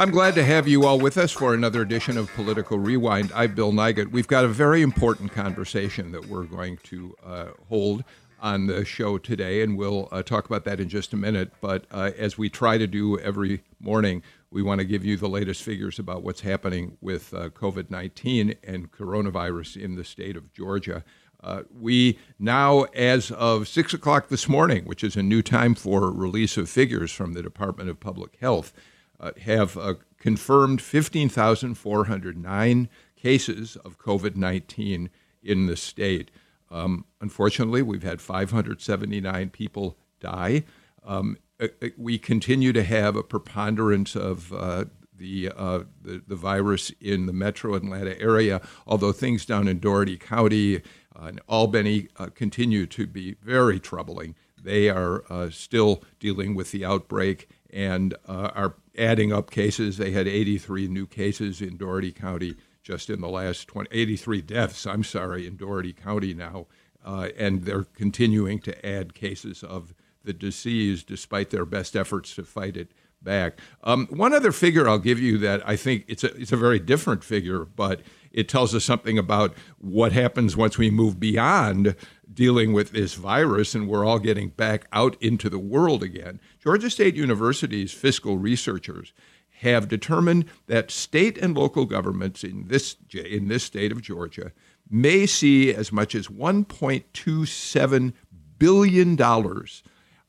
I'm glad to have you all with us for another edition of Political Rewind. I'm Bill Nigut. We've got a very important conversation that we're going to uh, hold on the show today, and we'll uh, talk about that in just a minute. But uh, as we try to do every morning, we want to give you the latest figures about what's happening with uh, COVID 19 and coronavirus in the state of Georgia. Uh, we now, as of 6 o'clock this morning, which is a new time for release of figures from the Department of Public Health, uh, have uh, confirmed 15,409 cases of COVID 19 in the state. Um, unfortunately, we've had 579 people die. Um, uh, uh, we continue to have a preponderance of uh, the, uh, the, the virus in the metro Atlanta area, although things down in Dougherty County and Albany continue to be very troubling. They are still dealing with the outbreak and are adding up cases. They had 83 new cases in Dougherty County just in the last 20, 83 deaths, I'm sorry, in Dougherty County now. Uh, and they're continuing to add cases of the disease despite their best efforts to fight it back. Um, one other figure I'll give you that I think it's a, it's a very different figure, but it tells us something about what happens once we move beyond dealing with this virus and we're all getting back out into the world again. Georgia State University's fiscal researchers have determined that state and local governments in this in this state of Georgia may see as much as 1.27 billion dollars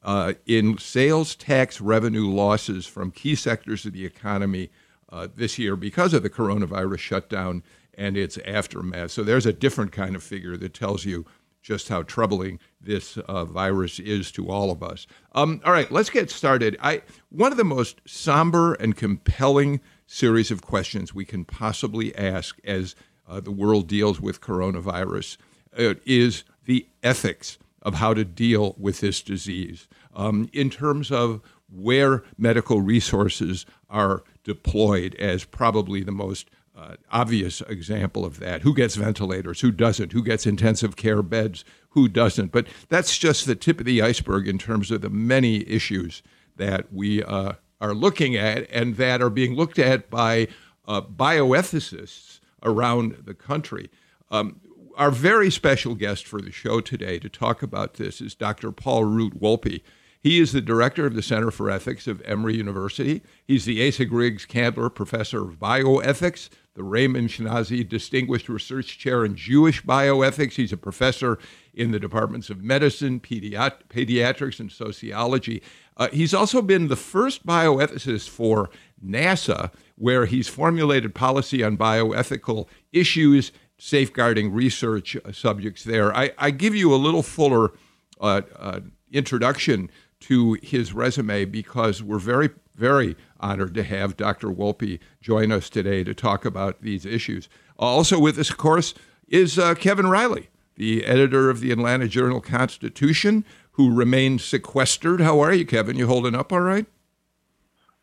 uh, in sales tax revenue losses from key sectors of the economy uh, this year because of the coronavirus shutdown and its aftermath. So there's a different kind of figure that tells you just how troubling this uh, virus is to all of us. Um, all right, let's get started. I one of the most somber and compelling series of questions we can possibly ask as uh, the world deals with coronavirus uh, is the ethics of how to deal with this disease um, in terms of where medical resources are deployed as probably the most uh, obvious example of that. Who gets ventilators? Who doesn't? Who gets intensive care beds? Who doesn't? But that's just the tip of the iceberg in terms of the many issues that we uh, are looking at and that are being looked at by uh, bioethicists around the country. Um, our very special guest for the show today to talk about this is Dr. Paul Root Wolpe. He is the director of the Center for Ethics of Emory University. He's the Asa Griggs Candler Professor of Bioethics, the Raymond Schinazi Distinguished Research Chair in Jewish Bioethics. He's a professor in the departments of medicine, pediat- pediatrics, and sociology. Uh, he's also been the first bioethicist for NASA, where he's formulated policy on bioethical issues, safeguarding research uh, subjects there. I, I, give you a little fuller uh, uh introduction to his resume because we're very, very honored to have Dr. Wolpe join us today to talk about these issues. Also with us, of course, is uh, Kevin Riley, the editor of the Atlanta Journal Constitution, who remains sequestered. How are you, Kevin? You holding up all right?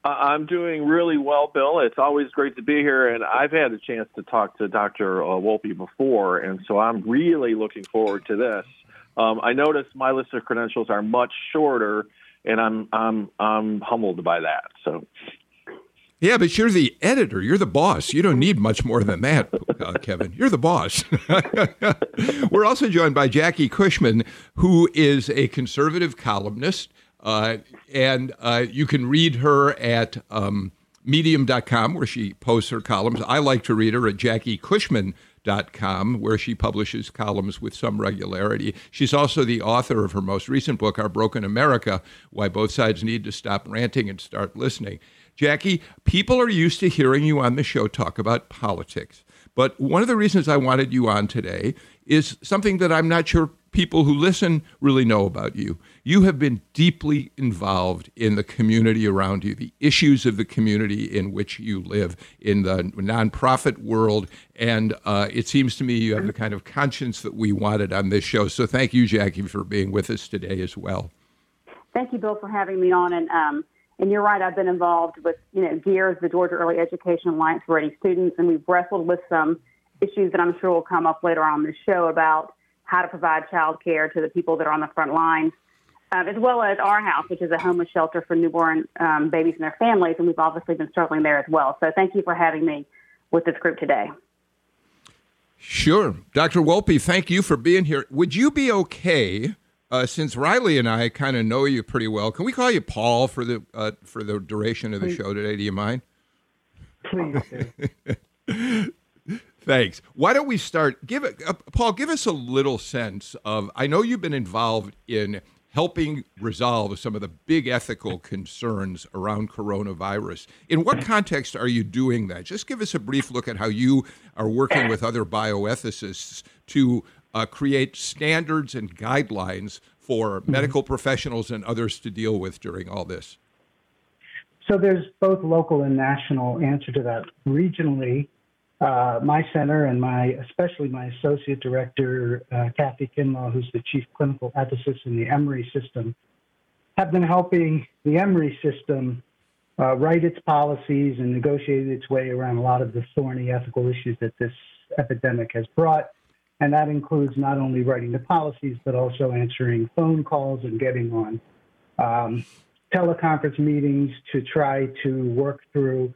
I'm doing really well, Bill. It's always great to be here, and I've had a chance to talk to Dr. Uh, Wolpe before, and so I'm really looking forward to this. Um, I noticed my list of credentials are much shorter, and I'm I'm I'm humbled by that. So. Yeah, but you're the editor. You're the boss. You don't need much more than that, uh, Kevin. You're the boss. We're also joined by Jackie Cushman, who is a conservative columnist. Uh, and uh, you can read her at um, medium.com, where she posts her columns. I like to read her at Jackie Cushman where she publishes columns with some regularity. She's also the author of her most recent book, Our Broken America Why Both Sides Need to Stop Ranting and Start Listening. Jackie, people are used to hearing you on the show talk about politics. But one of the reasons I wanted you on today is something that I'm not sure people who listen really know about you. You have been deeply involved in the community around you, the issues of the community in which you live, in the nonprofit world, and uh, it seems to me you have the kind of conscience that we wanted on this show. So thank you, Jackie, for being with us today as well. Thank you, Bill, for having me on. And um, and you're right, I've been involved with you know GEARS, the Georgia Early Education Alliance for Ready Students, and we've wrestled with some issues that I'm sure will come up later on the show about how to provide child care to the people that are on the front lines, um, as well as Our House, which is a homeless shelter for newborn um, babies and their families. And we've obviously been struggling there as well. So thank you for having me with this group today. Sure. Dr. Wolpe, thank you for being here. Would you be okay? Uh, since Riley and I kind of know you pretty well, can we call you Paul for the uh, for the duration of the Please. show today? Do you mind? Please. Thanks. Why don't we start? Give it, uh, Paul. Give us a little sense of. I know you've been involved in helping resolve some of the big ethical concerns around coronavirus. In what context are you doing that? Just give us a brief look at how you are working with other bioethicists to uh, create standards and guidelines for mm-hmm. medical professionals and others to deal with during all this. So there's both local and national answer to that. Regionally, uh, my center and my, especially my associate director, uh, Kathy Kinlaw, who's the chief clinical ethicist in the Emory system, have been helping the Emory system uh, write its policies and negotiate its way around a lot of the thorny ethical issues that this epidemic has brought. And that includes not only writing the policies, but also answering phone calls and getting on um, teleconference meetings to try to work through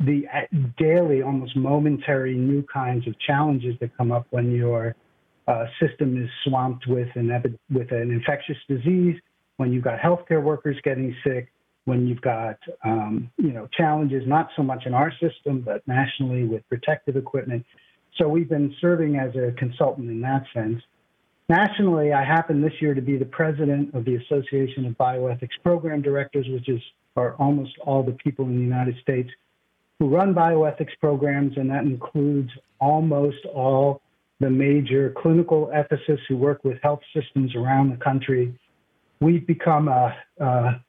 the uh, daily, almost momentary new kinds of challenges that come up when your uh, system is swamped with an epi- with an infectious disease, when you've got healthcare workers getting sick, when you've got um, you know challenges not so much in our system but nationally with protective equipment. So we've been serving as a consultant in that sense. Nationally, I happen this year to be the president of the Association of Bioethics Program Directors, which is are almost all the people in the United States who run bioethics programs, and that includes almost all the major clinical ethicists who work with health systems around the country. We've become a, a,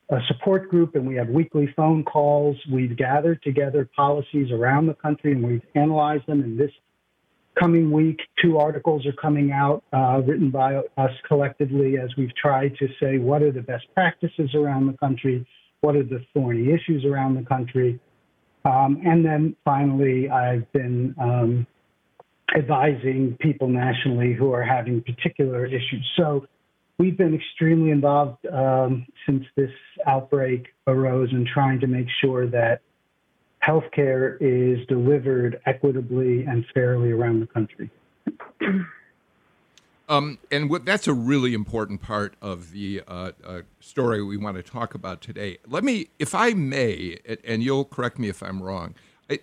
a, support group and we have weekly phone calls. We've gathered together policies around the country and we've analyzed them. And this coming week, two articles are coming out uh, written by us collectively as we've tried to say what are the best practices around the country, what are the thorny issues around the country, um, and then finally, I've been um, advising people nationally who are having particular issues. So we've been extremely involved um, since this outbreak arose in trying to make sure that healthcare is delivered equitably and fairly around the country. Um, and what, that's a really important part of the uh, uh, story we want to talk about today. Let me, if I may, and you'll correct me if I'm wrong.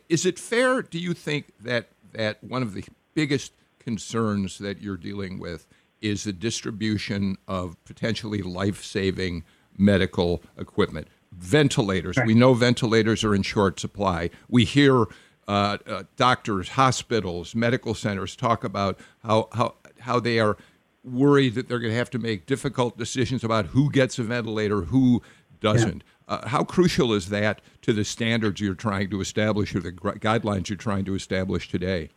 Is it fair? Do you think that that one of the biggest concerns that you're dealing with is the distribution of potentially life-saving medical equipment, ventilators? Right. We know ventilators are in short supply. We hear uh, uh, doctors, hospitals, medical centers talk about how, how how they are worried that they're going to have to make difficult decisions about who gets a ventilator, who doesn't. Yeah. Uh, how crucial is that to the standards you're trying to establish or the guidelines you're trying to establish today?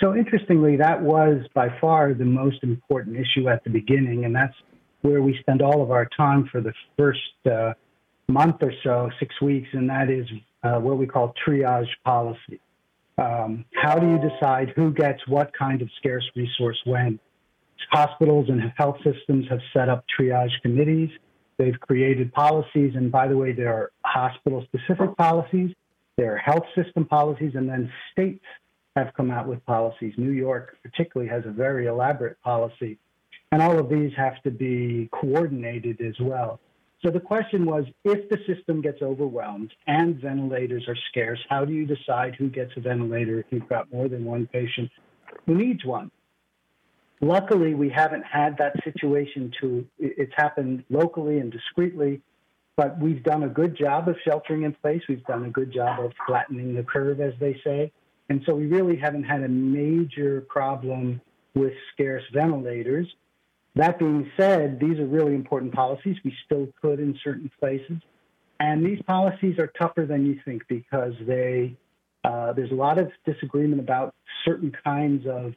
So, interestingly, that was by far the most important issue at the beginning, and that's where we spend all of our time for the first uh, month or so, six weeks, and that is uh, what we call triage policy. Um, how do you decide who gets what kind of scarce resource when? Hospitals and health systems have set up triage committees. They've created policies. And by the way, there are hospital specific policies, there are health system policies, and then states have come out with policies. New York, particularly, has a very elaborate policy. And all of these have to be coordinated as well. So the question was if the system gets overwhelmed and ventilators are scarce, how do you decide who gets a ventilator if you've got more than one patient who needs one? Luckily, we haven't had that situation to it's happened locally and discreetly, but we've done a good job of sheltering in place. We've done a good job of flattening the curve, as they say. And so we really haven't had a major problem with scarce ventilators. That being said, these are really important policies. We still could in certain places. And these policies are tougher than you think because they uh, there's a lot of disagreement about certain kinds of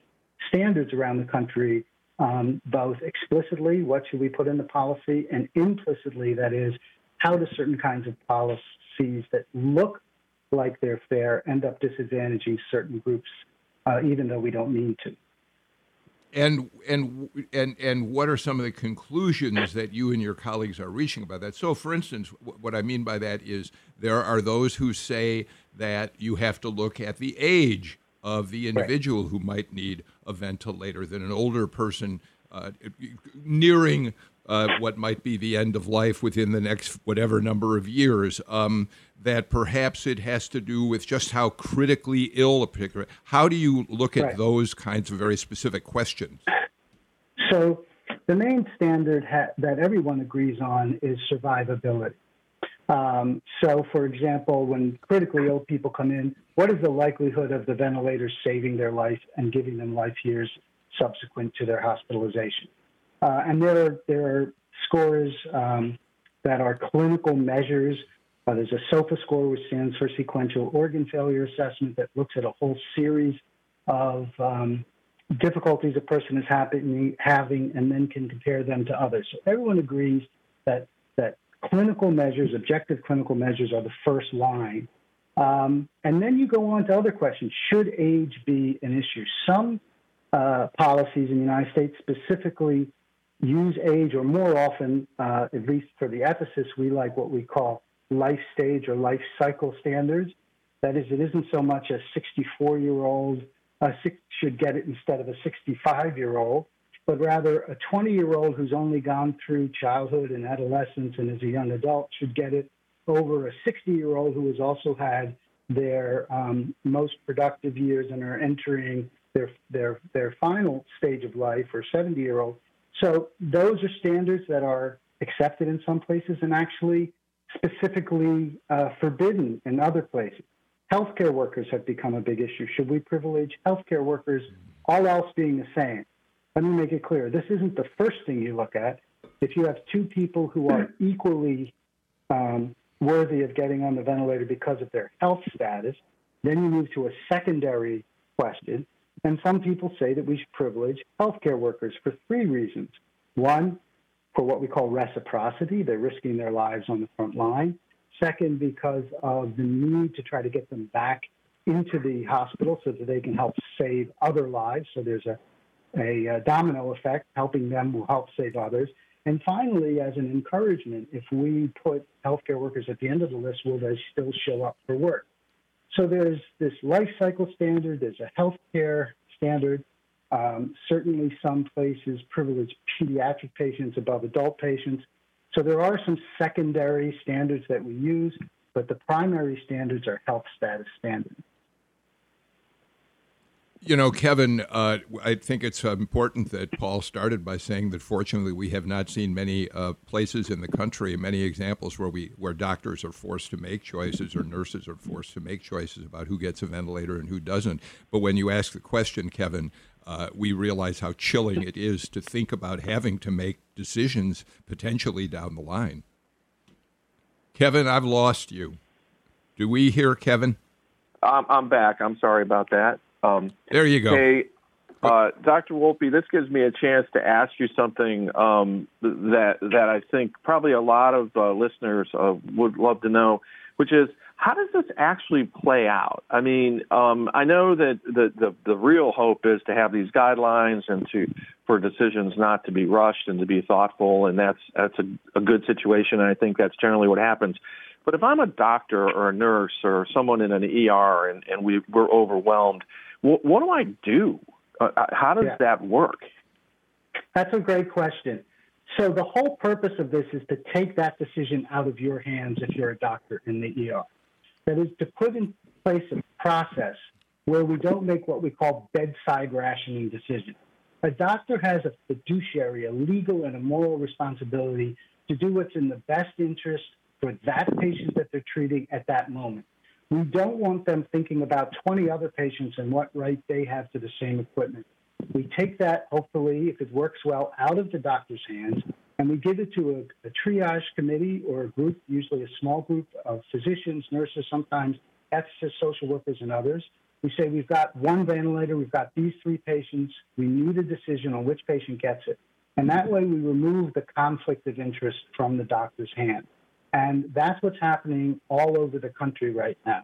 standards around the country, um, both explicitly, what should we put in the policy, and implicitly, that is, how do certain kinds of policies that look like they're fair end up disadvantaging certain groups, uh, even though we don't mean to. And and and and what are some of the conclusions that you and your colleagues are reaching about that? So, for instance, what I mean by that is there are those who say that you have to look at the age of the individual right. who might need a ventilator than an older person uh, nearing uh, what might be the end of life within the next whatever number of years. Um, that perhaps it has to do with just how critically ill a particular. How do you look at right. those kinds of very specific questions? So, the main standard ha- that everyone agrees on is survivability. Um, so, for example, when critically ill people come in, what is the likelihood of the ventilator saving their life and giving them life years subsequent to their hospitalization? Uh, and there are, there are scores um, that are clinical measures uh, there's a SOFA score, which stands for Sequential Organ Failure Assessment, that looks at a whole series of um, difficulties a person is happening, having and then can compare them to others. So everyone agrees that, that clinical measures, objective clinical measures, are the first line. Um, and then you go on to other questions. Should age be an issue? Some uh, policies in the United States specifically use age, or more often, uh, at least for the ethicists, we like what we call life stage or life cycle standards. That is, it isn't so much a 64 year old uh, should get it instead of a 65 year old, but rather a 20 year old who's only gone through childhood and adolescence and is a young adult should get it over a 60 year old who has also had their um, most productive years and are entering their, their, their final stage of life or 70 year old. So those are standards that are accepted in some places and actually specifically uh, forbidden in other places. Healthcare workers have become a big issue. Should we privilege healthcare workers, all else being the same? Let me make it clear this isn't the first thing you look at. If you have two people who are equally um, worthy of getting on the ventilator because of their health status, then you move to a secondary question. And some people say that we should privilege healthcare workers for three reasons. One, for what we call reciprocity. They're risking their lives on the front line. Second, because of the need to try to get them back into the hospital so that they can help save other lives. So there's a, a, a domino effect. Helping them will help save others. And finally, as an encouragement, if we put healthcare workers at the end of the list, will they still show up for work? So there's this life cycle standard, there's a healthcare standard, um, certainly, some places privilege pediatric patients above adult patients. So there are some secondary standards that we use, but the primary standards are health status standards. You know, Kevin, uh, I think it's important that Paul started by saying that fortunately we have not seen many uh, places in the country, many examples where we where doctors are forced to make choices or nurses are forced to make choices about who gets a ventilator and who doesn't. But when you ask the question, Kevin, uh, we realize how chilling it is to think about having to make decisions potentially down the line. Kevin, I've lost you. Do we hear Kevin? I'm, I'm back. I'm sorry about that. Um, there you go. Hey, uh, Dr. Wolpe, this gives me a chance to ask you something um, that that I think probably a lot of uh, listeners uh, would love to know, which is how does this actually play out? I mean, um, I know that the, the, the real hope is to have these guidelines and to for decisions not to be rushed and to be thoughtful, and that's that's a, a good situation. And I think that's generally what happens. But if I'm a doctor or a nurse or someone in an ER and, and we, we're overwhelmed, what, what do I do? Uh, uh, how does yeah. that work? That's a great question. So the whole purpose of this is to take that decision out of your hands if you're a doctor in the ER. That is to put in place a process where we don't make what we call bedside rationing decisions. A doctor has a fiduciary, a legal and a moral responsibility to do what's in the best interest for that patient that they're treating at that moment. We don't want them thinking about 20 other patients and what right they have to the same equipment. We take that, hopefully, if it works well, out of the doctor's hands, and we give it to a, a triage committee or a group, usually a small group of physicians, nurses, sometimes ethicists, social workers, and others. We say we've got one ventilator, we've got these three patients. We need a decision on which patient gets it. And that way we remove the conflict of interest from the doctor's hand. And that's what's happening all over the country right now.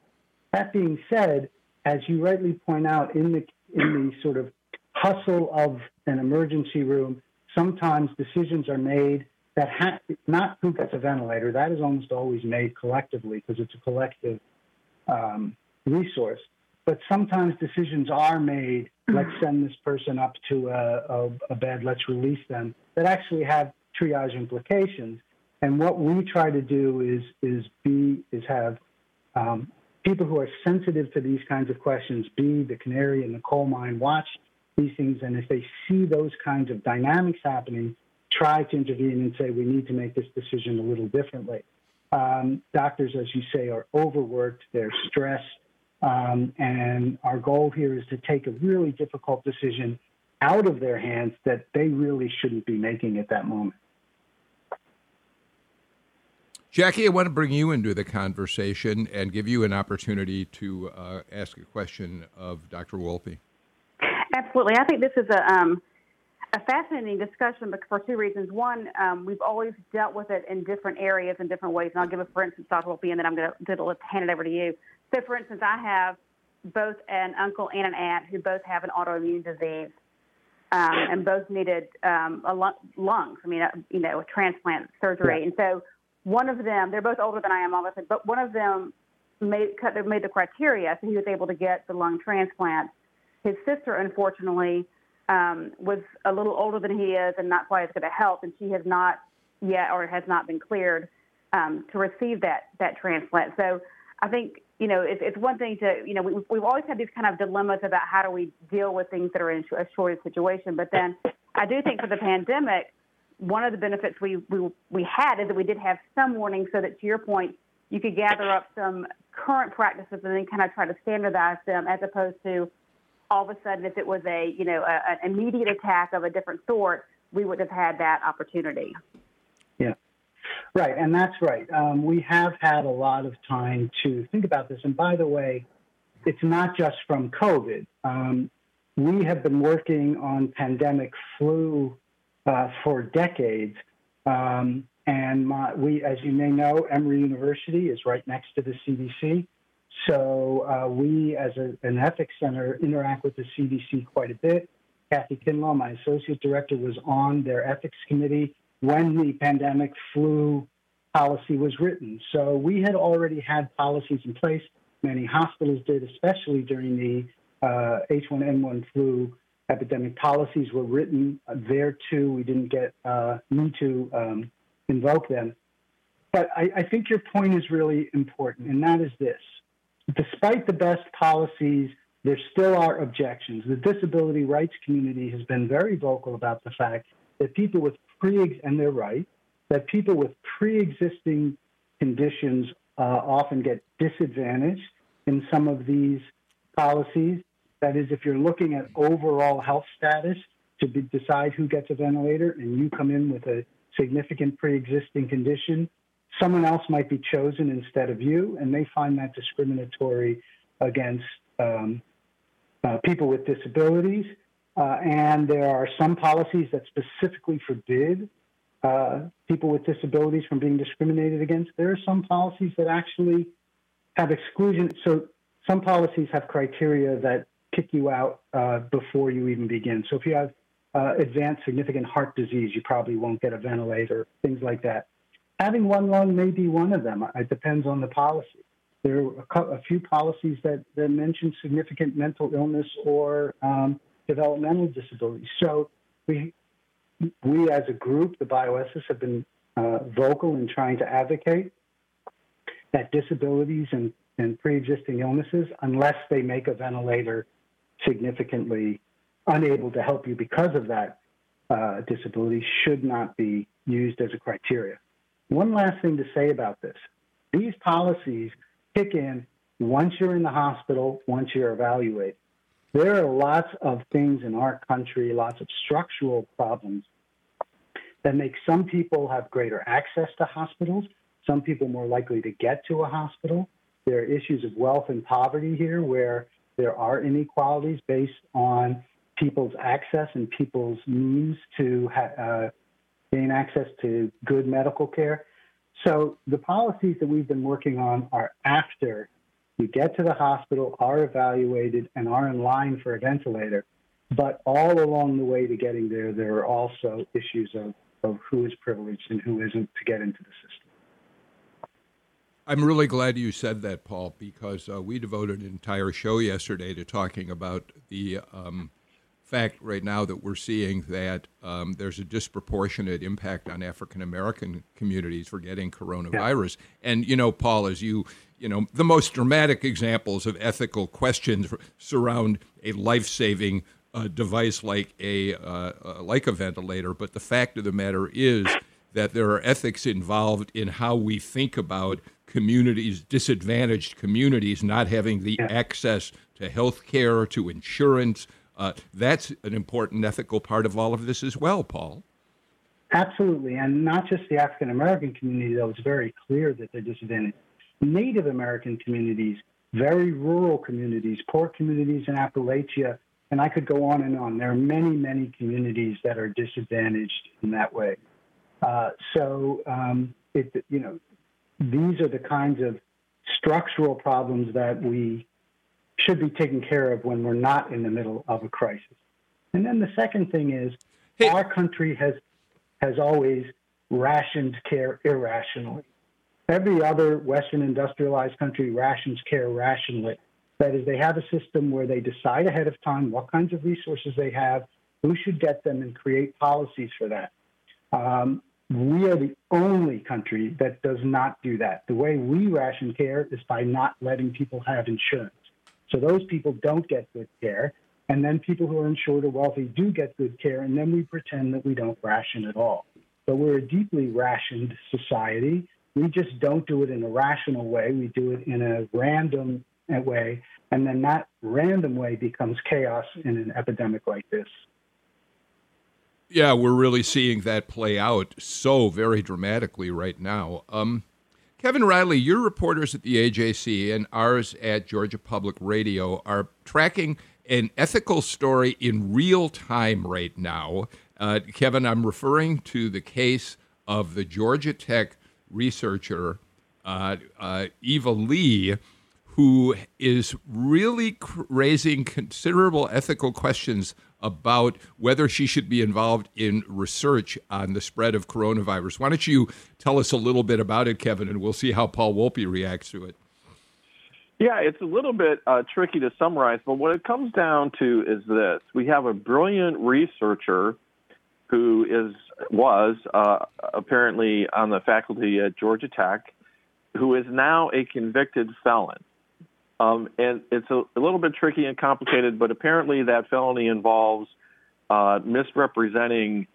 That being said, as you rightly point out, in the in the sort of hustle of an emergency room, sometimes decisions are made that ha- not who gets a ventilator. That is almost always made collectively because it's a collective um, resource. But sometimes decisions are made. Let's send this person up to a, a, a bed. Let's release them. That actually have triage implications. And what we try to do is is be is have um, people who are sensitive to these kinds of questions be the canary in the coal mine, watch these things, and if they see those kinds of dynamics happening, try to intervene and say we need to make this decision a little differently. Um, doctors, as you say, are overworked, they're stressed, um, and our goal here is to take a really difficult decision out of their hands that they really shouldn't be making at that moment. Jackie, I want to bring you into the conversation and give you an opportunity to uh, ask a question of Dr. Wolpe. Absolutely. I think this is a, um, a fascinating discussion for two reasons. One, um, we've always dealt with it in different areas in different ways. And I'll give a for instance, Dr. Wolpe, and then I'm going to hand it over to you. So, for instance, I have both an uncle and an aunt who both have an autoimmune disease. Um, and both needed um, a lungs. I mean, a, you know, a transplant surgery. Yeah. And so one of them, they're both older than I am, obviously, but one of them made cut, made the criteria, so he was able to get the lung transplant. His sister, unfortunately, um, was a little older than he is and not quite as good a health, and she has not yet or has not been cleared um, to receive that that transplant. So I think you know it's, it's one thing to you know we, we've always had these kind of dilemmas about how do we deal with things that are in a shortage situation, but then I do think for the pandemic one of the benefits we, we, we had is that we did have some warning so that to your point, you could gather up some current practices and then kind of try to standardize them as opposed to all of a sudden if it was a, you know, a, an immediate attack of a different sort, we would have had that opportunity. Yeah. Right, and that's right. Um, we have had a lot of time to think about this. And by the way, it's not just from COVID. Um, we have been working on pandemic flu uh, for decades. Um, and my, we, as you may know, Emory University is right next to the CDC. So uh, we, as a, an ethics center, interact with the CDC quite a bit. Kathy Kinlaw, my associate director, was on their ethics committee when the pandemic flu policy was written. So we had already had policies in place. Many hospitals did, especially during the uh, H1N1 flu epidemic policies were written there too. We didn't get uh, need to um, invoke them. But I, I think your point is really important, and that is this. Despite the best policies, there still are objections. The disability rights community has been very vocal about the fact that people with pre and they're right that people with pre-existing conditions uh, often get disadvantaged in some of these policies. That is, if you're looking at overall health status to be, decide who gets a ventilator and you come in with a significant pre existing condition, someone else might be chosen instead of you, and they find that discriminatory against um, uh, people with disabilities. Uh, and there are some policies that specifically forbid uh, people with disabilities from being discriminated against. There are some policies that actually have exclusion. So some policies have criteria that kick you out uh, before you even begin. So if you have uh, advanced significant heart disease, you probably won't get a ventilator, things like that. Having one lung may be one of them. It depends on the policy. There are a, few policies that, that mention significant mental illness or um, developmental disabilities. So we, we as a group, the bioethicists, have been uh, vocal in trying to advocate that disabilities and, and pre-existing illnesses, unless they make a ventilator significantly unable to help you because of that uh, disability should not be used as a criteria. One last thing to say about this these policies kick in once you're in the hospital, once you're evaluated. there are lots of things in our country, lots of structural problems that make some people have greater access to hospitals, some people more likely to get to a hospital. There are issues of wealth and poverty here where there are inequalities based on people's access and people's means to uh, gain access to good medical care. So the policies that we've been working on are after you get to the hospital, are evaluated, and are in line for a ventilator. But all along the way to getting there, there are also issues of, of who is privileged and who isn't to get into the system. I'm really glad you said that, Paul, because uh, we devoted an entire show yesterday to talking about the um, fact right now that we're seeing that um, there's a disproportionate impact on African American communities for getting coronavirus. Yeah. And you know, Paul, as you you know, the most dramatic examples of ethical questions surround a life-saving uh, device like a uh, uh, like a ventilator. But the fact of the matter is that there are ethics involved in how we think about communities, disadvantaged communities, not having the yeah. access to health care, to insurance. Uh, that's an important ethical part of all of this as well, Paul. Absolutely. And not just the African American community, though, it's very clear that they're disadvantaged. Native American communities, very rural communities, poor communities in Appalachia, and I could go on and on. There are many, many communities that are disadvantaged in that way. Uh, so, um, it, you know, these are the kinds of structural problems that we should be taking care of when we're not in the middle of a crisis. And then the second thing is hey. our country has has always rationed care irrationally. Every other Western industrialized country rations care rationally. That is, they have a system where they decide ahead of time what kinds of resources they have, who should get them, and create policies for that. Um, we are the only country that does not do that. The way we ration care is by not letting people have insurance. So those people don't get good care. And then people who are insured or wealthy do get good care. And then we pretend that we don't ration at all. But we're a deeply rationed society. We just don't do it in a rational way. We do it in a random way. And then that random way becomes chaos in an epidemic like this. Yeah, we're really seeing that play out so very dramatically right now. Um, Kevin Riley, your reporters at the AJC and ours at Georgia Public Radio are tracking an ethical story in real time right now. Uh, Kevin, I'm referring to the case of the Georgia Tech researcher uh, uh, Eva Lee, who is really raising considerable ethical questions about whether she should be involved in research on the spread of coronavirus. Why don't you tell us a little bit about it, Kevin, and we'll see how Paul Wolpe reacts to it. Yeah, it's a little bit uh, tricky to summarize, but what it comes down to is this: we have a brilliant researcher who is was uh, apparently on the faculty at Georgia Tech, who is now a convicted felon. Um, and it's a, a, little bit tricky and complicated, but apparently that felony involves uh, misrepresenting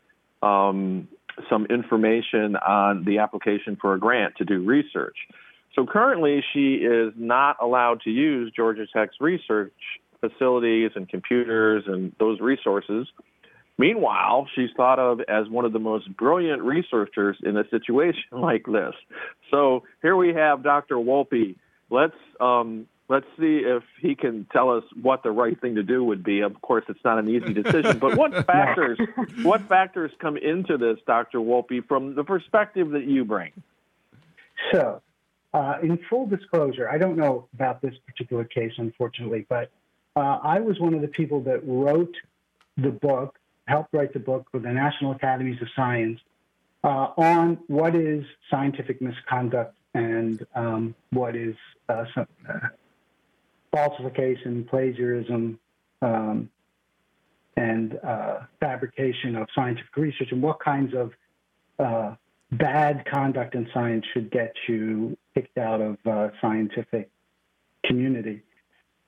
um, some information on the application for a grant to do research. So currently, she is not allowed to use Georgia Tech's research facilities and computers and those resources. Meanwhile, she's thought of as one of the most brilliant researchers in a situation like this. So here we have Dr. Wolpe. Let's um, let's see if he can tell us what the right thing to do would be. Of course, it's not an easy decision, but what factors what factors come into this, Dr. Wolpe, from the perspective that you bring? So, uh, in full disclosure, I don't know about this particular case, unfortunately, but uh, I was one of the people that wrote the book, helped write the book for the National Academies of Science uh, on what is scientific misconduct and um, what is uh, some, uh, falsification, plagiarism, um, and uh, fabrication of scientific research, and what kinds of uh, bad conduct in science should get you kicked out of uh, scientific community.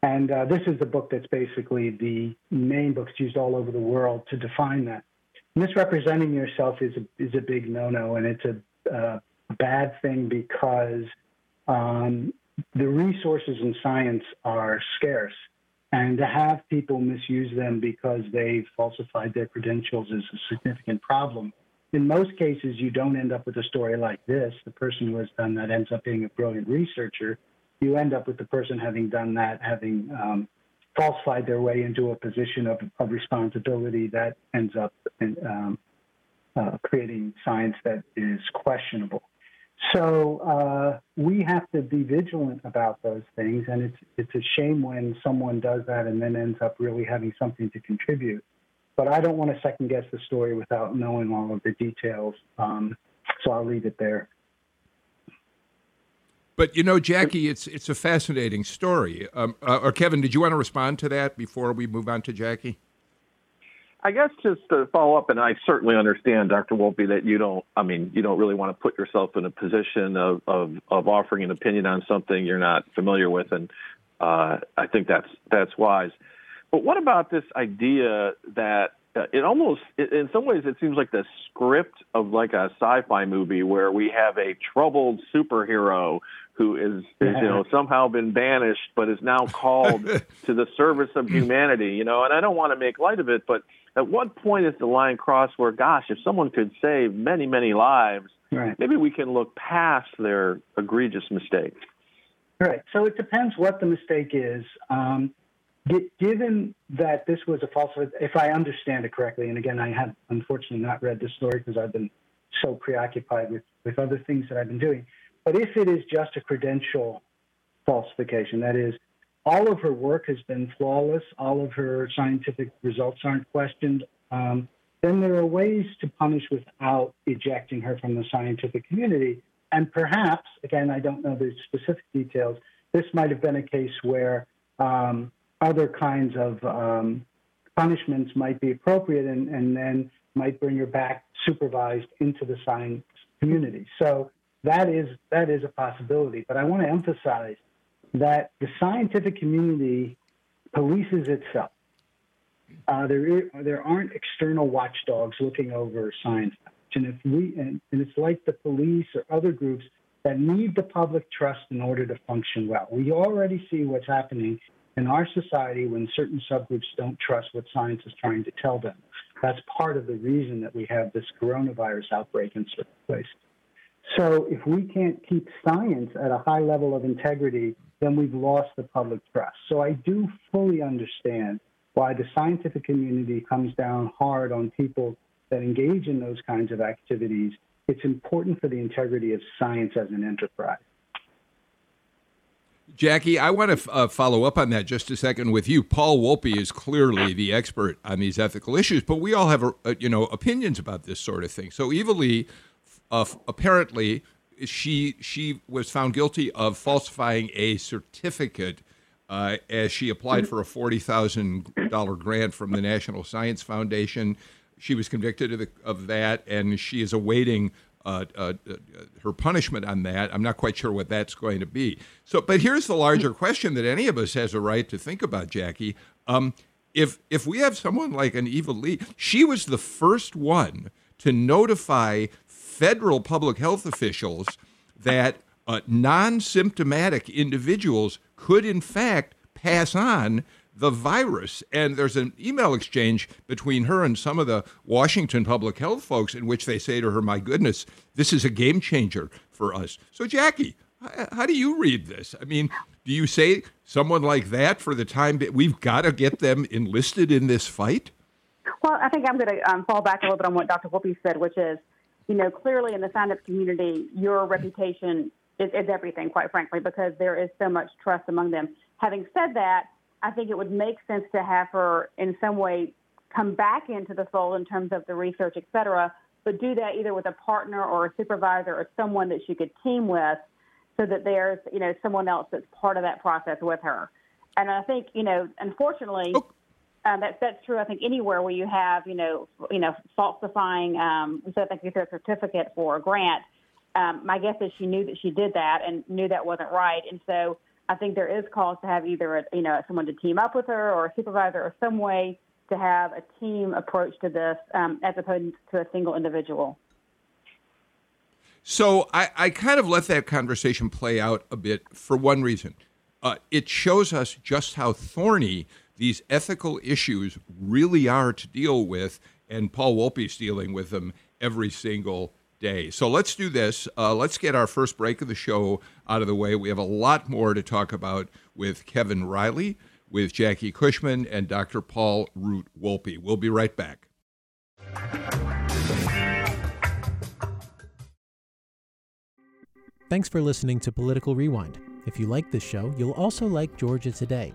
And uh, this is the book that's basically the main book used all over the world to define that. Misrepresenting yourself is a, is a big no-no, and it's a uh, bad thing because um, the resources in science are scarce. And to have people misuse them because they falsified their credentials is a significant problem. In most cases, you don't end up with a story like this. The person who has done that ends up being a brilliant researcher. You end up with the person having done that, having um, falsified their way into a position of, of responsibility that ends up in, um, uh, creating science that is questionable. So uh, we have to be vigilant about those things, and it's it's a shame when someone does that and then ends up really having something to contribute. But I don't want to second guess the story without knowing all of the details, um, so I'll leave it there. But you know, Jackie, it's it's a fascinating story. Um, uh, or Kevin, did you want to respond to that before we move on to Jackie? I guess just to follow up, and I certainly understand, Dr. Wolpe, that you don't. I mean, you don't really want to put yourself in a position of of, of offering an opinion on something you're not familiar with, and uh, I think that's that's wise. But what about this idea that uh, it almost, in some ways, it seems like the script of like a sci-fi movie where we have a troubled superhero who is, is you know somehow been banished but is now called to the service of humanity you know and i don't want to make light of it but at what point is the line crossed where, gosh, if someone could save many, many lives, right. maybe we can look past their egregious mistake? Right. So it depends what the mistake is. Um, given that this was a false, if I understand it correctly, and again, I have unfortunately not read this story because I've been so preoccupied with, with other things that I've been doing. But if it is just a credential falsification, that is, all of her work has been flawless. All of her scientific results aren't questioned. Um, then there are ways to punish without ejecting her from the scientific community. And perhaps, again, I don't know the specific details, this might have been a case where um, other kinds of um, punishments might be appropriate and, and then might bring her back supervised into the science community. So that is that is a possibility. But I want to emphasize that the scientific community polices itself. Uh, there, there aren't external watchdogs looking over science. And if we, and, and it's like the police or other groups that need the public trust in order to function well. We already see what's happening in our society when certain subgroups don't trust what science is trying to tell them. That's part of the reason that we have this coronavirus outbreak in certain places. So if we can't keep science at a high level of integrity then we've lost the public trust. So I do fully understand why the scientific community comes down hard on people that engage in those kinds of activities. It's important for the integrity of science as an enterprise. Jackie, I want to f- uh, follow up on that just a second with you. Paul Wolpe is clearly the expert on these ethical issues, but we all have, uh, you know, opinions about this sort of thing. So Eva Lee uh, apparently she she was found guilty of falsifying a certificate uh, as she applied for a forty thousand dollar grant from the National Science Foundation. She was convicted of, of that, and she is awaiting uh, uh, uh, her punishment on that. I'm not quite sure what that's going to be. So, but here's the larger question that any of us has a right to think about, Jackie. Um, if if we have someone like an Eva Lee, she was the first one to notify federal public health officials that uh, non symptomatic individuals could, in fact, pass on the virus. And there's an email exchange between her and some of the Washington public health folks in which they say to her, My goodness, this is a game changer for us. So, Jackie, how do you read this? I mean, do you say someone like that for the time that we've got to get them enlisted in this fight? Well, I think I'm going to um, fall back a little bit on what Dr. Wolpe said, which is you know, clearly in the sign-up community, your reputation is, is everything, quite frankly, because there is so much trust among them. Having said that, I think it would make sense to have her in some way come back into the fold in terms of the research, et cetera, but do that either with a partner or a supervisor or someone that she could team with so that there's, you know, someone else that's part of that process with her. And I think, you know, unfortunately. Um, that's that's true. I think anywhere where you have you know you know falsifying um, so I think you a certificate for a grant. Um, my guess is she knew that she did that and knew that wasn't right, and so I think there is cause to have either a, you know someone to team up with her or a supervisor or some way to have a team approach to this um, as opposed to a single individual. So I, I kind of let that conversation play out a bit for one reason uh, it shows us just how thorny these ethical issues really are to deal with, and Paul Wolpe's dealing with them every single day. So let's do this. Uh, let's get our first break of the show out of the way. We have a lot more to talk about with Kevin Riley, with Jackie Cushman, and Dr. Paul Root Wolpe. We'll be right back. Thanks for listening to Political Rewind. If you like this show, you'll also like Georgia Today.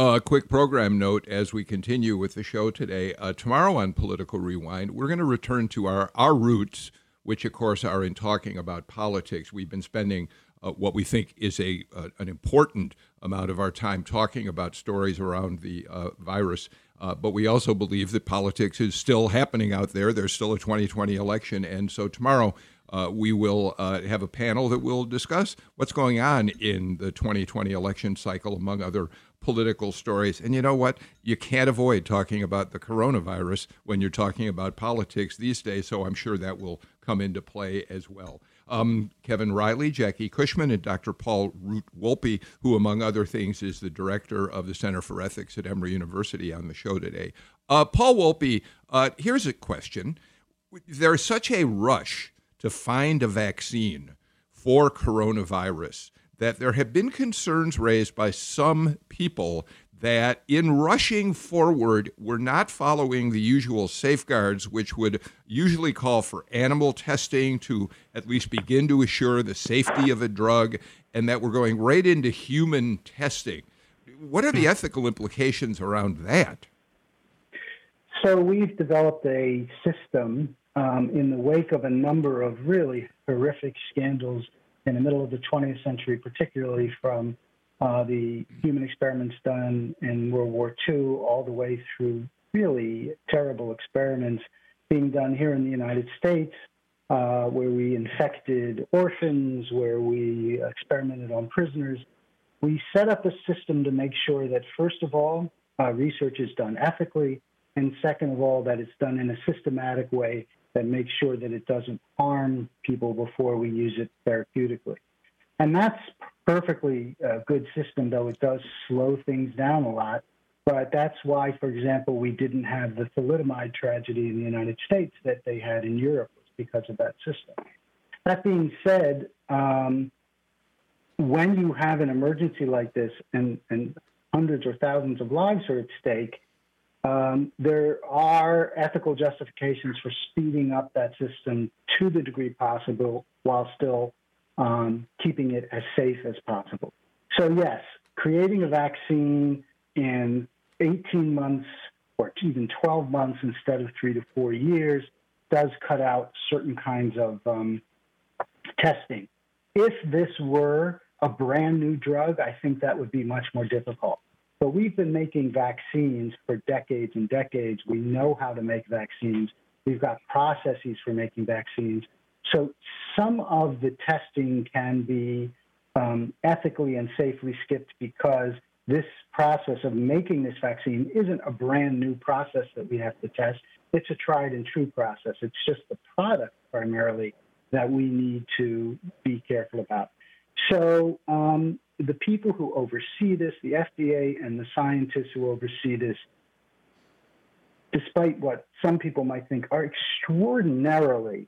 A uh, quick program note as we continue with the show today. Uh, tomorrow on Political Rewind, we're going to return to our, our roots, which, of course, are in talking about politics. We've been spending uh, what we think is a uh, an important amount of our time talking about stories around the uh, virus. Uh, but we also believe that politics is still happening out there. There's still a 2020 election. And so tomorrow, uh, we will uh, have a panel that will discuss what's going on in the 2020 election cycle, among other political stories. And you know what? You can't avoid talking about the coronavirus when you're talking about politics these days, so I'm sure that will come into play as well. Um, Kevin Riley, Jackie Cushman, and Dr. Paul Root Wolpe, who, among other things, is the director of the Center for Ethics at Emory University, on the show today. Uh, Paul Wolpe, uh, here's a question. There's such a rush to find a vaccine for coronavirus that there have been concerns raised by some people that in rushing forward, we're not following the usual safeguards, which would usually call for animal testing to at least begin to assure the safety of a drug, and that we're going right into human testing. What are the ethical implications around that? So, we've developed a system um, in the wake of a number of really horrific scandals in the middle of the 20th century, particularly from uh, the human experiments done in World War II all the way through really terrible experiments being done here in the United States, uh, where we infected orphans, where we experimented on prisoners. We set up a system to make sure that, first of all, uh, research is done ethically, and second of all, that it's done in a systematic way that makes sure that it doesn't harm people before we use it therapeutically. And that's perfectly a good system, though it does slow things down a lot. But that's why, for example, we didn't have the thalidomide tragedy in the United States that they had in Europe, because of that system. That being said, um, when you have an emergency like this and, and hundreds or thousands of lives are at stake, um, there are ethical justifications for speeding up that system to the degree possible while still um, keeping it as safe as possible. So, yes, creating a vaccine in 18 months or even 12 months instead of three to four years does cut out certain kinds of um, testing. If this were a brand new drug, I think that would be much more difficult. But we've been making vaccines for decades and decades. We know how to make vaccines. We've got processes for making vaccines. So some of the testing can be um, ethically and safely skipped because this process of making this vaccine isn't a brand new process that we have to test. It's a tried and true process. It's just the product primarily that we need to be careful about. So um, the people who oversee this, the FDA and the scientists who oversee this, despite what some people might think, are extraordinarily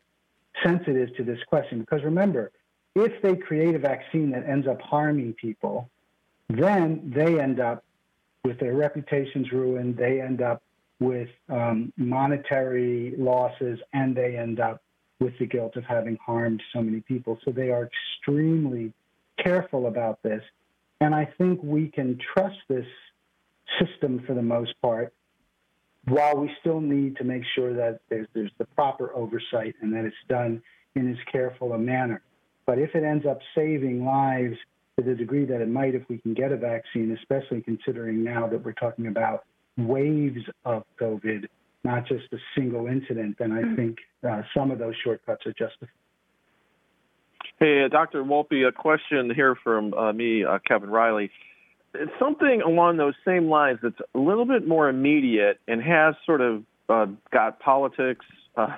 sensitive to this question. Because remember, if they create a vaccine that ends up harming people, then they end up with their reputations ruined, they end up with um, monetary losses, and they end up with the guilt of having harmed so many people. So they are extremely careful about this. And I think we can trust this system for the most part, while we still need to make sure that there's, there's the proper oversight and that it's done in as careful a manner. But if it ends up saving lives to the degree that it might if we can get a vaccine, especially considering now that we're talking about waves of COVID, not just a single incident, then I think uh, some of those shortcuts are justified. Hey, uh, Dr. Wolpe, a question here from uh, me, uh, Kevin Riley. It's something along those same lines that's a little bit more immediate and has sort of uh, got politics uh,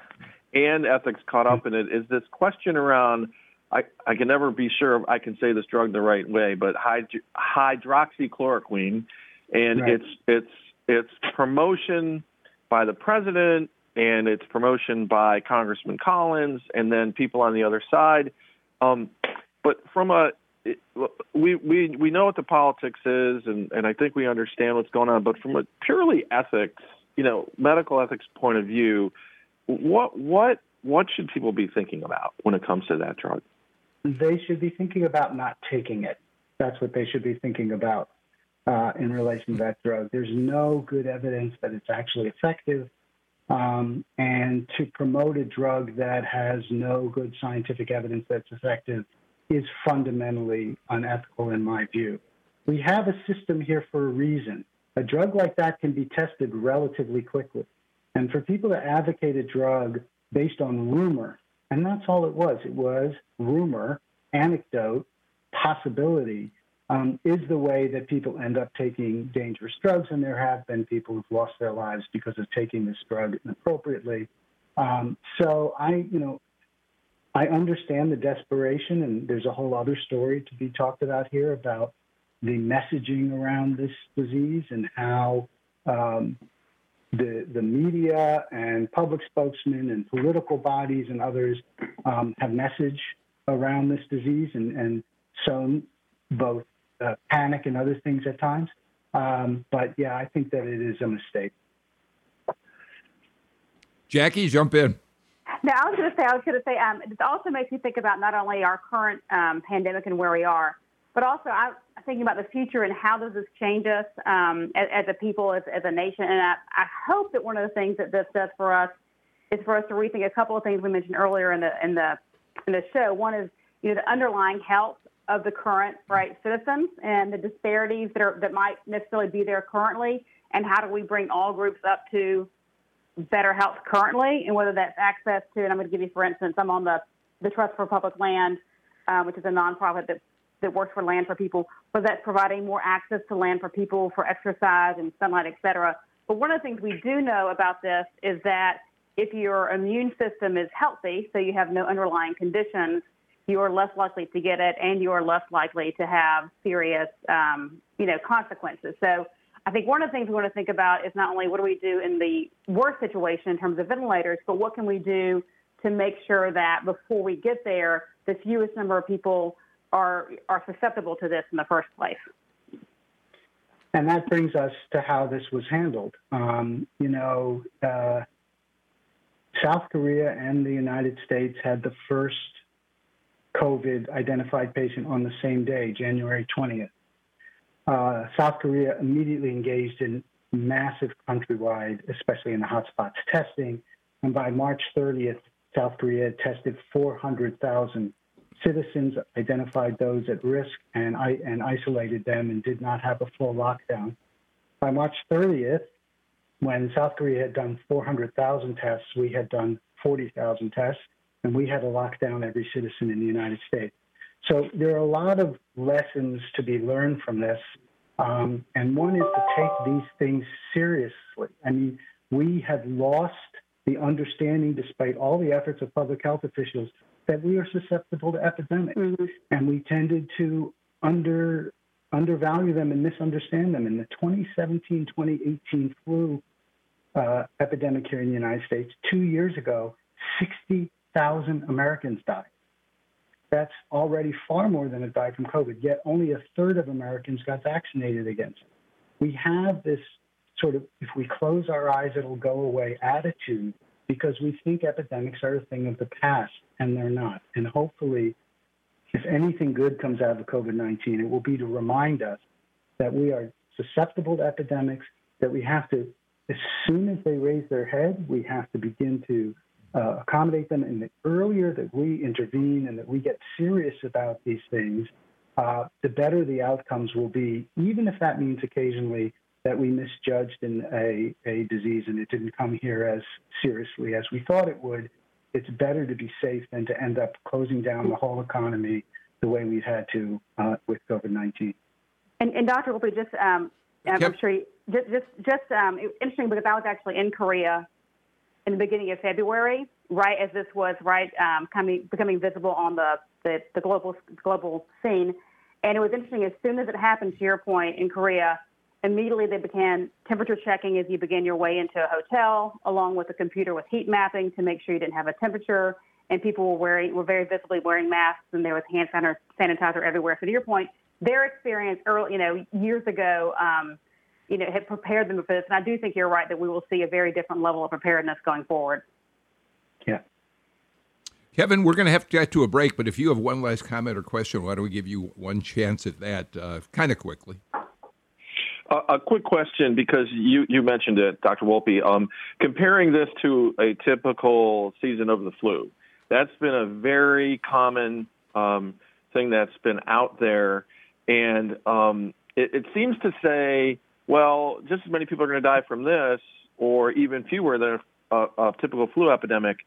and ethics caught up in it. Is this question around? I, I can never be sure I can say this drug the right way, but hyd- hydroxychloroquine, and Right. it's it's it's promotion by the president and it's promotion by Congressman Collins and then people on the other side. Um, but from a we we we know what the politics is, and and I think we understand what's going on. But from a purely ethics, you know, medical ethics point of view, what what what should people be thinking about when it comes to that drug? They should be thinking about not taking it. That's what they should be thinking about uh, in relation to that drug. There's no good evidence that it's actually effective. Um, and to promote a drug that has no good scientific evidence that's effective is fundamentally unethical in my view. We have a system here for a reason. A drug like that can be tested relatively quickly. And for people to advocate a drug based on rumor, and that's all it was, it was rumor, anecdote, possibility, um, is the way that people end up taking dangerous drugs. And there have been people who've lost their lives because of taking this drug inappropriately. Um, so I, you know, I understand the desperation, and there's a whole other story to be talked about here about the messaging around this disease and how um, the the media and public spokesmen and political bodies and others um, have message around this disease and, and sown both uh, panic and other things at times. Um, but yeah, I think that it is a mistake. Jackie, jump in. No, I was going to say, I was going to say, um, it also makes me think about not only our current um, pandemic and where we are, but also I, I'm thinking about the future and how does this change us um, as, as a people, as, as a nation. And I, I hope that one of the things that this does for us is for us to rethink a couple of things we mentioned earlier in the in the in the show. One is you know the underlying health of the current right citizens and the disparities that are that might necessarily be there currently, and how do we bring all groups up to better health currently, and whether that's access to. And I'm going to give you, for instance, I'm on the the Trust for Public Land, uh, which is a nonprofit that that works for land for people. Whether that's providing more access to land for people for exercise and sunlight, et cetera. But one of the things we do know about this is that if your immune system is healthy, so you have no underlying conditions, you are less likely to get it, and you are less likely to have serious, um, you know, consequences. So I think one of the things we want to think about is not only what do we do in the worst situation in terms of ventilators, but what can we do to make sure that before we get there, the fewest number of people are are susceptible to this in the first place. And that brings us to how this was handled. Um, you know, uh, South Korea and the United States had the first COVID identified patient on the same day, January 20th. Uh, South Korea immediately engaged in massive countrywide, especially in the hotspots, testing. And by March 30th, South Korea tested 400,000 citizens, identified those at risk, and, and isolated them and did not have a full lockdown. By March 30th, when South Korea had done 400,000 tests, we had done 40,000 tests, and we had to lock down every citizen in the United States. So there are a lot of lessons to be learned from this. Um, and one is to take these things seriously. I mean, we have lost the understanding, despite all the efforts of public health officials, that we are susceptible to epidemics. And we tended to under undervalue them and misunderstand them. In the 2017 2018 flu uh, epidemic here in the United States, two years ago, 60,000 Americans died. That's already far more than have died from COVID, yet only a third of Americans got vaccinated against it. We have this sort of, if we close our eyes, it'll go away attitude because we think epidemics are a thing of the past, and they're not. And hopefully, if anything good comes out of COVID 19, it will be to remind us that we are susceptible to epidemics, that we have to, as soon as they raise their head, we have to begin to uh, accommodate them. And the earlier that we intervene and that we get serious about these things, uh, the better the outcomes will be, even if that means occasionally that we misjudged in a, a disease and it didn't come here as seriously as we thought it would. It's better to be safe than to end up closing down the whole economy the way we've had to uh, with COVID 19. And, and Dr. Wolpe, just um, I'm sure you, just just, just um, interesting because I was actually in Korea in the beginning of February, right as this was right um, coming becoming visible on the, the, the global global scene. And it was interesting. As soon as it happened, to your point, in Korea, immediately they began temperature checking as you begin your way into a hotel, along with a computer with heat mapping to make sure you didn't have a temperature. And people were wearing were very visibly wearing masks, and there was hand sanitizer everywhere. So to your point, their experience early, you know, years ago, um, you know, had prepared them for this. And I do think you're right that we will see a very different level of preparedness going forward. Yeah. Kevin, we're going to have to get to a break, but if you have one last comment or question, why don't we give you one chance at that, uh, kind of quickly? Uh, a quick question because you, you mentioned it, Dr. Wolpe. Um, comparing this to a typical season of the flu, that's been a very common um, thing that's been out there, and um, it, it seems to say well, just as many people are going to die from this, or even fewer than a, a typical flu epidemic.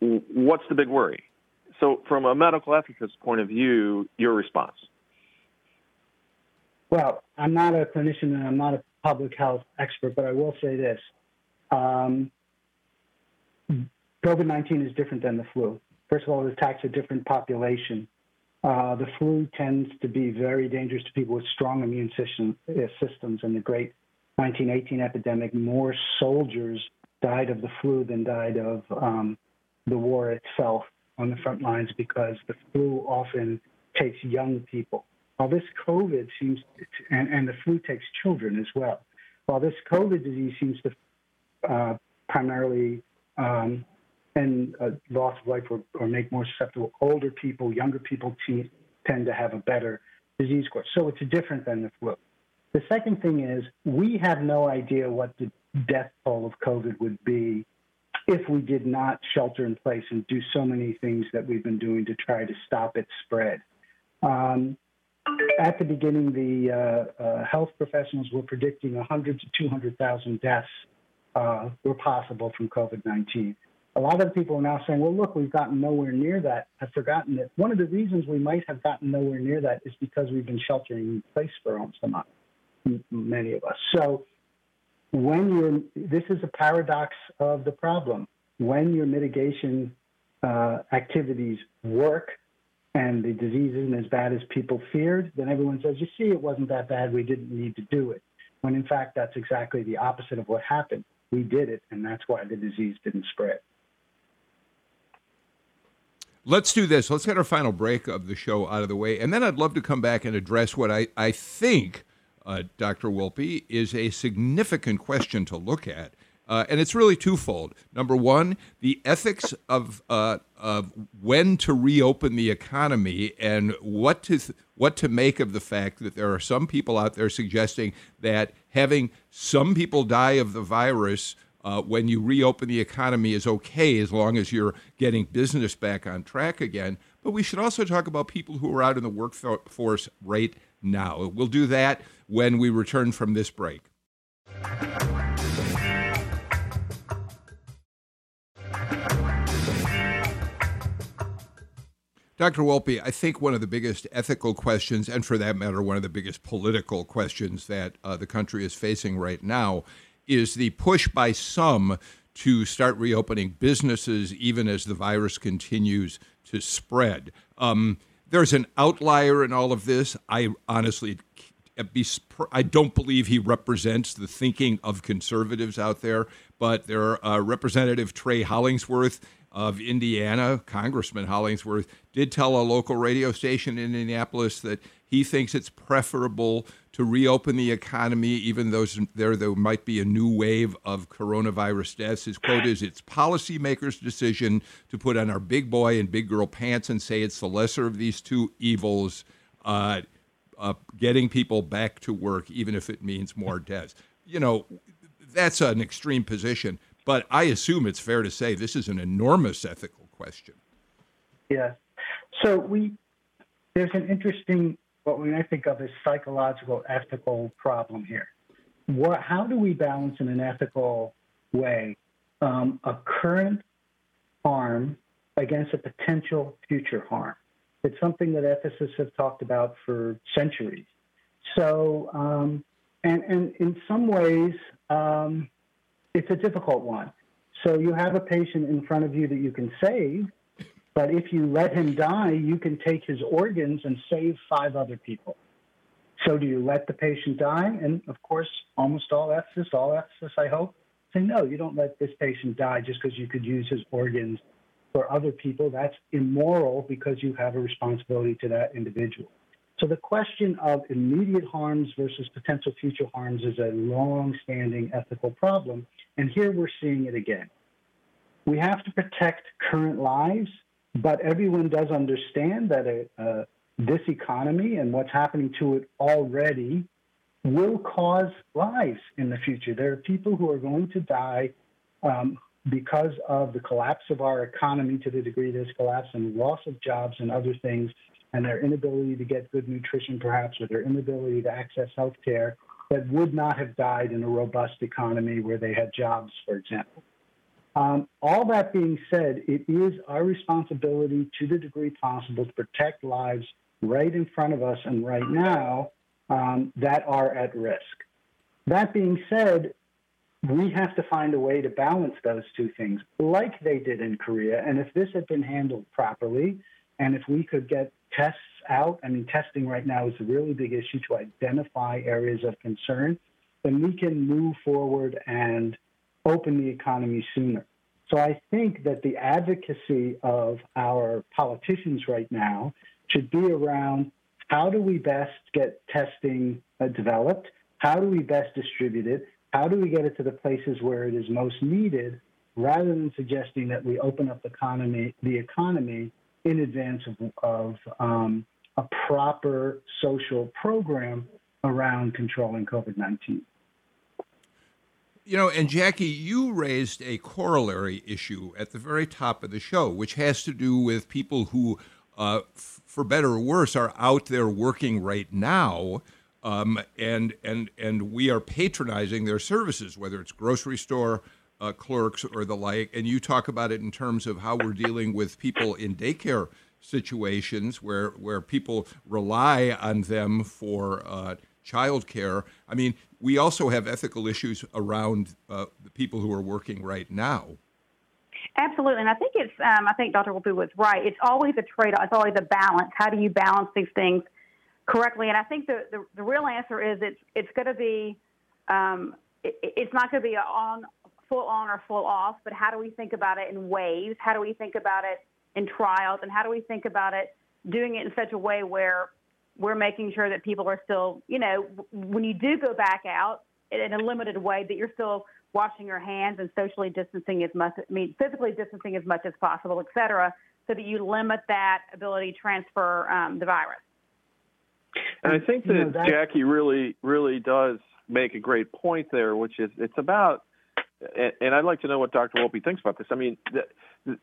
What's the big worry? So, from a medical ethicist point of view, your response? Well, I'm not a clinician and I'm not a public health expert, but I will say this. Um, COVID 19 is different than the flu. First of all, it attacks a different population. Uh, the flu tends to be very dangerous to people with strong immune system, uh, systems. In the great 1918 epidemic, more soldiers died of the flu than died of um, the war itself on the front lines because the flu often takes young people. While this COVID seems, to, and, and the flu takes children as well. While this COVID disease seems to uh, primarily um, and uh, loss of life or, or, make more susceptible. Older people, younger people tend to have a better disease course. So it's different than the flu. The second thing is we have no idea what the death toll of COVID would be if we did not shelter in place and do so many things that we've been doing to try to stop its spread. Um, at the beginning, the uh, uh, health professionals were predicting 100 to 200,000 deaths uh, were possible from COVID 19 a lot of people are now saying, well, look, we've gotten nowhere near that. Have forgotten that one of the reasons we might have gotten nowhere near that is because we've been sheltering in place for almost a month, many of us. So when you're, this is a paradox of the problem. When your mitigation uh, activities work and the disease isn't as bad as people feared, then everyone says, you see, it wasn't that bad. We didn't need to do it. When in fact, that's exactly the opposite of what happened. We did it, and that's why the disease didn't spread. Let's do this. Let's get our final break of the show out of the way. And then I'd love to come back and address what I, I think, uh, Dr. Wolpe, is a significant question to look at. Uh, and it's really twofold. Number one, the ethics of, uh, of when to reopen the economy and what to, th- what to make of the fact that there are some people out there suggesting that having some people die of the virus uh, when you reopen the economy is okay as long as you're getting business back on track again. But we should also talk about people who are out in the workforce right now. We'll do that when we return from this break. Dr. Wolpe, I think one of the biggest ethical questions, and for that matter, one of the biggest political questions that uh, the country is facing right now, is the push by some to start reopening businesses even as the virus continues to spread. Um, there's an outlier in all of this. I honestly, I don't believe he represents the thinking of conservatives out there, but there, uh, Representative Trey Hollingsworth of Indiana, Congressman Hollingsworth, did tell a local radio station in Indianapolis that he thinks it's preferable to reopen the economy, even though there, there might be a new wave of coronavirus deaths. His quote is It's policymakers' decision to put on our big boy and big girl pants and say it's the lesser of these two evils, uh, uh, getting people back to work, even if it means more deaths. You know, that's an extreme position, but I assume it's fair to say this is an enormous ethical question. Yeah. So we there's an interesting what we think of as psychological ethical problem here. What, how do we balance in an ethical way um, a current harm against a potential future harm? It's something that ethicists have talked about for centuries. So, um, and, and in some ways, um, it's a difficult one. So you have a patient in front of you that you can save, but if you let him die, you can take his organs and save five other people. So do you let the patient die? And of course, almost all ethicists, all ethicists, I hope, say no, you don't let this patient die just because you could use his organs for other people. That's immoral because you have a responsibility to that individual. So the question of immediate harms versus potential future harms is a long-standing ethical problem, and here we're seeing it again. We have to protect current lives, but everyone does understand that uh, this economy and what's happening to it already will cause lives in the future. There are people who are going to die um, because of the collapse of our economy to the degree there's collapse and loss of jobs and other things and their inability to get good nutrition, perhaps, or their inability to access health care that would not have died in a robust economy where they had jobs, for example. Um, all that being said, it is our responsibility to the degree possible to protect lives right in front of us and right now um, that are at risk. That being said, we have to find a way to balance those two things like they did in Korea. And if this had been handled properly, and if we could get tests out, I mean, testing right now is a really big issue to identify areas of concern, then we can move forward and open the economy sooner. So I think that the advocacy of our politicians right now should be around how do we best get testing uh, developed? How do we best distribute it? How do we get it to the places where it is most needed rather than suggesting that we open up the economy, the economy in advance of, of um, a proper social program around controlling COVID 19. You know, and Jackie, you raised a corollary issue at the very top of the show, which has to do with people who, uh, f- for better or worse, are out there working right now. Um, and and and we are patronizing their services, whether it's grocery store uh, clerks or the like. And you talk about it in terms of how we're dealing with people in daycare situations where where people rely on them for uh, child care. I mean, we also have ethical issues around uh, the people who are working right now. Absolutely, and I think it's. Um, I think Dr. Wolpe was right. It's always a trade-off. It's always a balance. How do you balance these things correctly? And I think the the, the real answer is it's it's going to be. Um, it, it's not going to be on full on or full off, but how do we think about it in waves? How do we think about it in trials? And how do we think about it doing it in such a way where we're making sure that people are still, you know, when you do go back out in a limited way, that you're still washing your hands and socially distancing as much, I mean, physically distancing as much as possible, et cetera, so that you limit that ability to transfer um, the virus. And I think that, you know, Jackie really, really does make a great point there, which is it's about and, and I'd like to know what Dr. Wolpe thinks about this. I mean,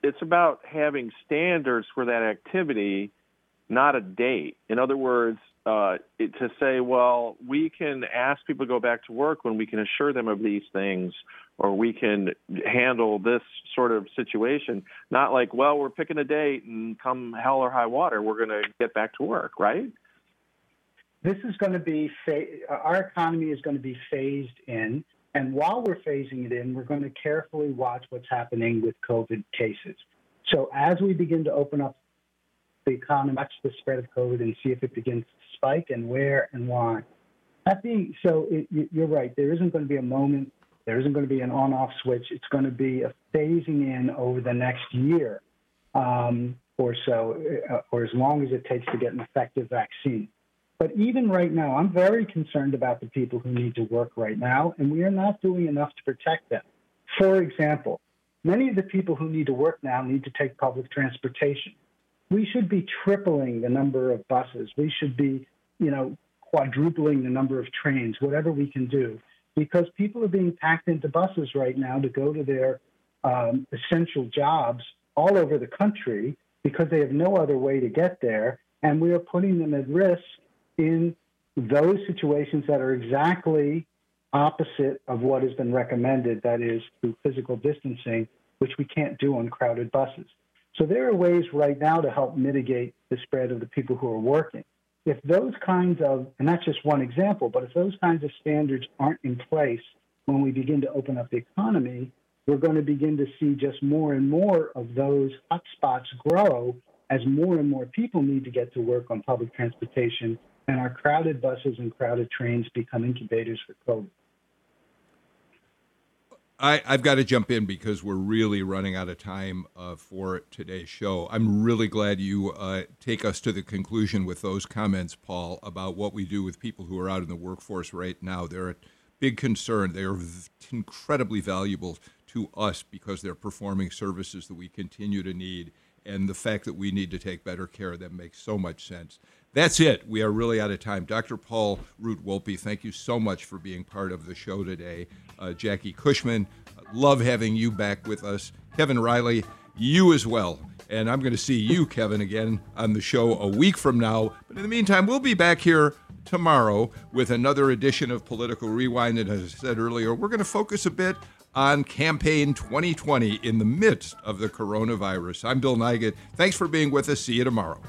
it's about having standards for that activity, not a date. In other words, uh, it, to say, well, we can ask people to go back to work when we can assure them of these things, or we can handle this sort of situation. Not like, well, we're picking a date and come hell or high water, we're going to get back to work, right? This is going to be, our economy is going to be phased in. And while we're phasing it in, we're going to carefully watch what's happening with COVID cases. So as we begin to open up the economy, watch the spread of COVID and see if it begins to spike and where and why. That being so, it, you're right. There isn't going to be a moment. There isn't going to be an on-off switch. It's going to be a phasing in over the next year um, or so, uh, or as long as it takes to get an effective vaccine. But even right now, I'm very concerned about the people who need to work right now, and we are not doing enough to protect them. For example, many of the people who need to work now need to take public transportation. We should be tripling the number of buses. We should be, you know, quadrupling the number of trains, whatever we can do, because people are being packed into buses right now to go to their um, essential jobs all over the country because they have no other way to get there. And we are putting them at risk in those situations that are exactly opposite of what has been recommended, that is, through physical distancing, which we can't do on crowded buses. So there are ways right now to help mitigate the spread of the people who are working. If those kinds of, and that's just one example, but if those kinds of standards aren't in place when we begin to open up the economy, we're going to begin to see just more and more of those hotspots grow as more and more people need to get to work on public transportation and our crowded buses and crowded trains become incubators for COVID. I, have got to jump in because we're really running out of time uh, for today's show. I'm really glad you uh, take us to the conclusion with those comments, Paul, about what we do with people who are out in the workforce right now. They're a big concern. They are incredibly valuable to us because they're performing services that we continue to need. And the fact that we need to take better care of them makes so much sense. That's it. We are really out of time. Dr. Paul Root Wolpe, thank you so much for being part of the show today. Uh, Jackie Cushman, love having you back with us. Kevin Riley, you as well. And I'm going to see you, Kevin, again on the show a week from now. But in the meantime, we'll be back here tomorrow with another edition of Political Rewind. And as I said earlier, we're going to focus a bit on campaign 2020 in the midst of the coronavirus. I'm Bill Nigut. Thanks for being with us. See you tomorrow.